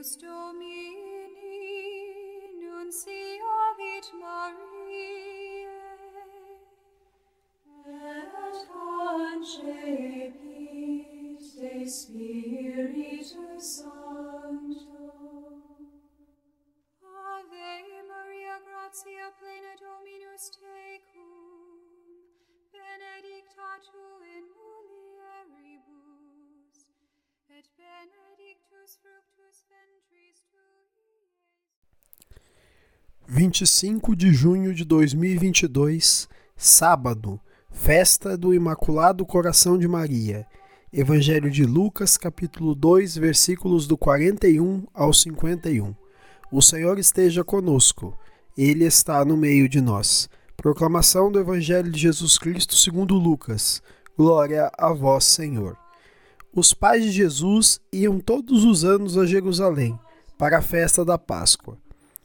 Deus Domini, nunciavit Mariae, et concepit de Spiritus Sancto. Ave Maria, gratia plena Dominus tecum, benedicta tu in mulieribus, 25 de junho de 2022, sábado, festa do Imaculado Coração de Maria. Evangelho de Lucas, capítulo 2, versículos do 41 ao 51. O Senhor esteja conosco. Ele está no meio de nós. Proclamação do Evangelho de Jesus Cristo segundo Lucas. Glória a vós, Senhor. Os pais de Jesus iam todos os anos a Jerusalém para a festa da Páscoa.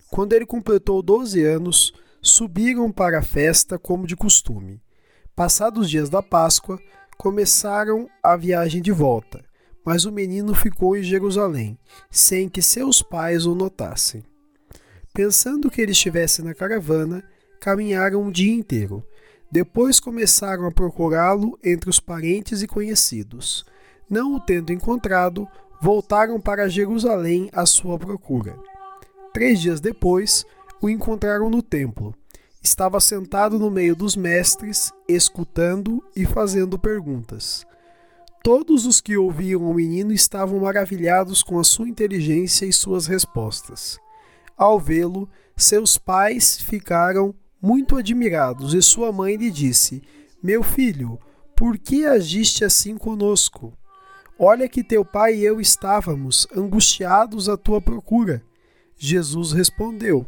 Quando ele completou 12 anos, subiram para a festa como de costume. Passados os dias da Páscoa, começaram a viagem de volta, mas o menino ficou em Jerusalém, sem que seus pais o notassem. Pensando que ele estivesse na caravana, caminharam um dia inteiro. Depois começaram a procurá-lo entre os parentes e conhecidos. Não o tendo encontrado, voltaram para Jerusalém à sua procura. Três dias depois, o encontraram no templo. Estava sentado no meio dos mestres, escutando e fazendo perguntas. Todos os que ouviam o menino estavam maravilhados com a sua inteligência e suas respostas. Ao vê-lo, seus pais ficaram muito admirados e sua mãe lhe disse: Meu filho, por que agiste assim conosco? Olha que teu pai e eu estávamos angustiados à tua procura. Jesus respondeu: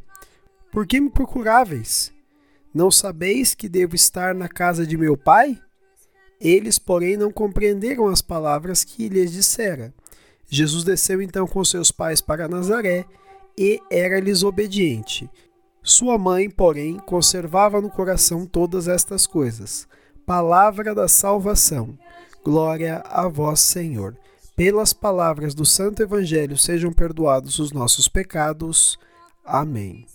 Por que me procuráveis? Não sabeis que devo estar na casa de meu pai? Eles, porém, não compreenderam as palavras que lhes dissera. Jesus desceu então com seus pais para Nazaré e era-lhes obediente. Sua mãe, porém, conservava no coração todas estas coisas. Palavra da salvação. Glória a vós, Senhor. Pelas palavras do Santo Evangelho sejam perdoados os nossos pecados. Amém.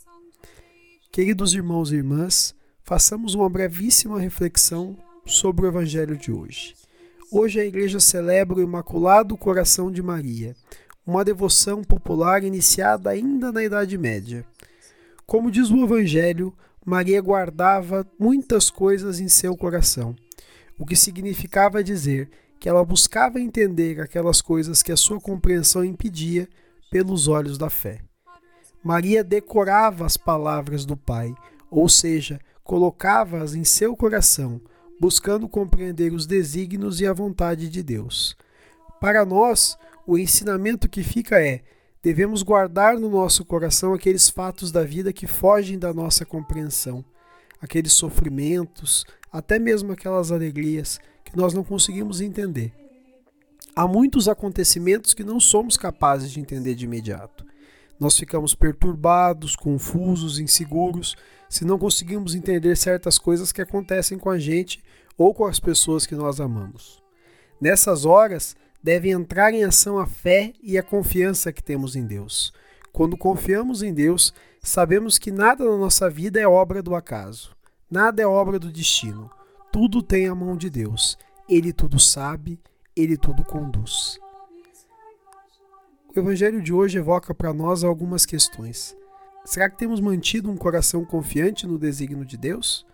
Queridos irmãos e irmãs, façamos uma brevíssima reflexão sobre o Evangelho de hoje. Hoje a Igreja celebra o Imaculado Coração de Maria, uma devoção popular iniciada ainda na Idade Média. Como diz o Evangelho, Maria guardava muitas coisas em seu coração, o que significava dizer que ela buscava entender aquelas coisas que a sua compreensão impedia pelos olhos da fé. Maria decorava as palavras do Pai, ou seja, colocava-as em seu coração, buscando compreender os desígnios e a vontade de Deus. Para nós, o ensinamento que fica é: devemos guardar no nosso coração aqueles fatos da vida que fogem da nossa compreensão, aqueles sofrimentos, até mesmo aquelas alegrias que nós não conseguimos entender. Há muitos acontecimentos que não somos capazes de entender de imediato. Nós ficamos perturbados, confusos, inseguros, se não conseguimos entender certas coisas que acontecem com a gente ou com as pessoas que nós amamos. Nessas horas, deve entrar em ação a fé e a confiança que temos em Deus. Quando confiamos em Deus, sabemos que nada na nossa vida é obra do acaso, nada é obra do destino. Tudo tem a mão de Deus. Ele tudo sabe, ele tudo conduz. O evangelho de hoje evoca para nós algumas questões. Será que temos mantido um coração confiante no desígnio de Deus?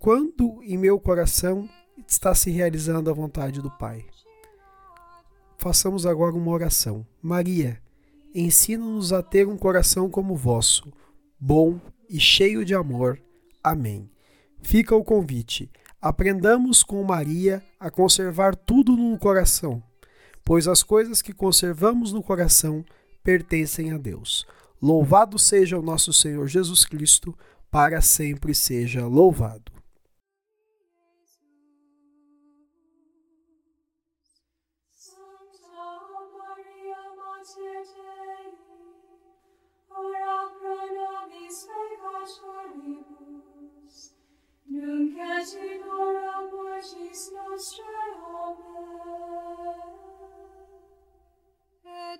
Quando em meu coração está se realizando a vontade do Pai? Façamos agora uma oração. Maria, ensina-nos a ter um coração como o vosso, bom e cheio de amor. Amém. Fica o convite. Aprendamos com Maria a conservar tudo no coração pois as coisas que conservamos no coração pertencem a Deus. Louvado seja o nosso Senhor Jesus Cristo, para sempre seja louvado.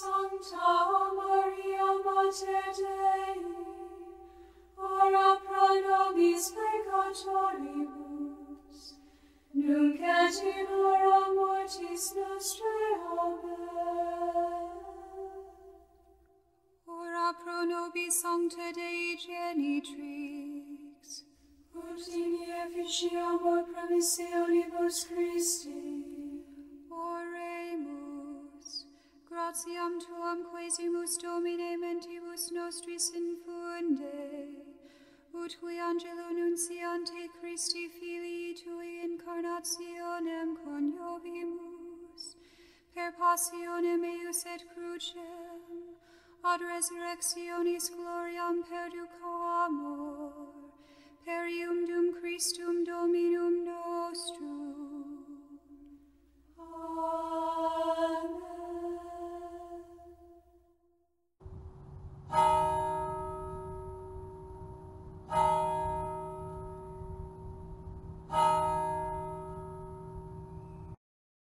Sancta Maria Mater Dei, ora pro nobis peccatoribus, nunc et in hora mortis nostrae. Amen. Ora pro nobis sancta Dei genitrix, Ut in efficiamur promissionibus Christi, Oremus, gratiam tuam quesimus Domine mentibus nostris infunde, ut qui angelo nunciante Christi filii tui incarnationem coniovimus, per passionem eius et crucem, ad resurrectionis gloriam perducamur, per ium Christum Dominum nostrum.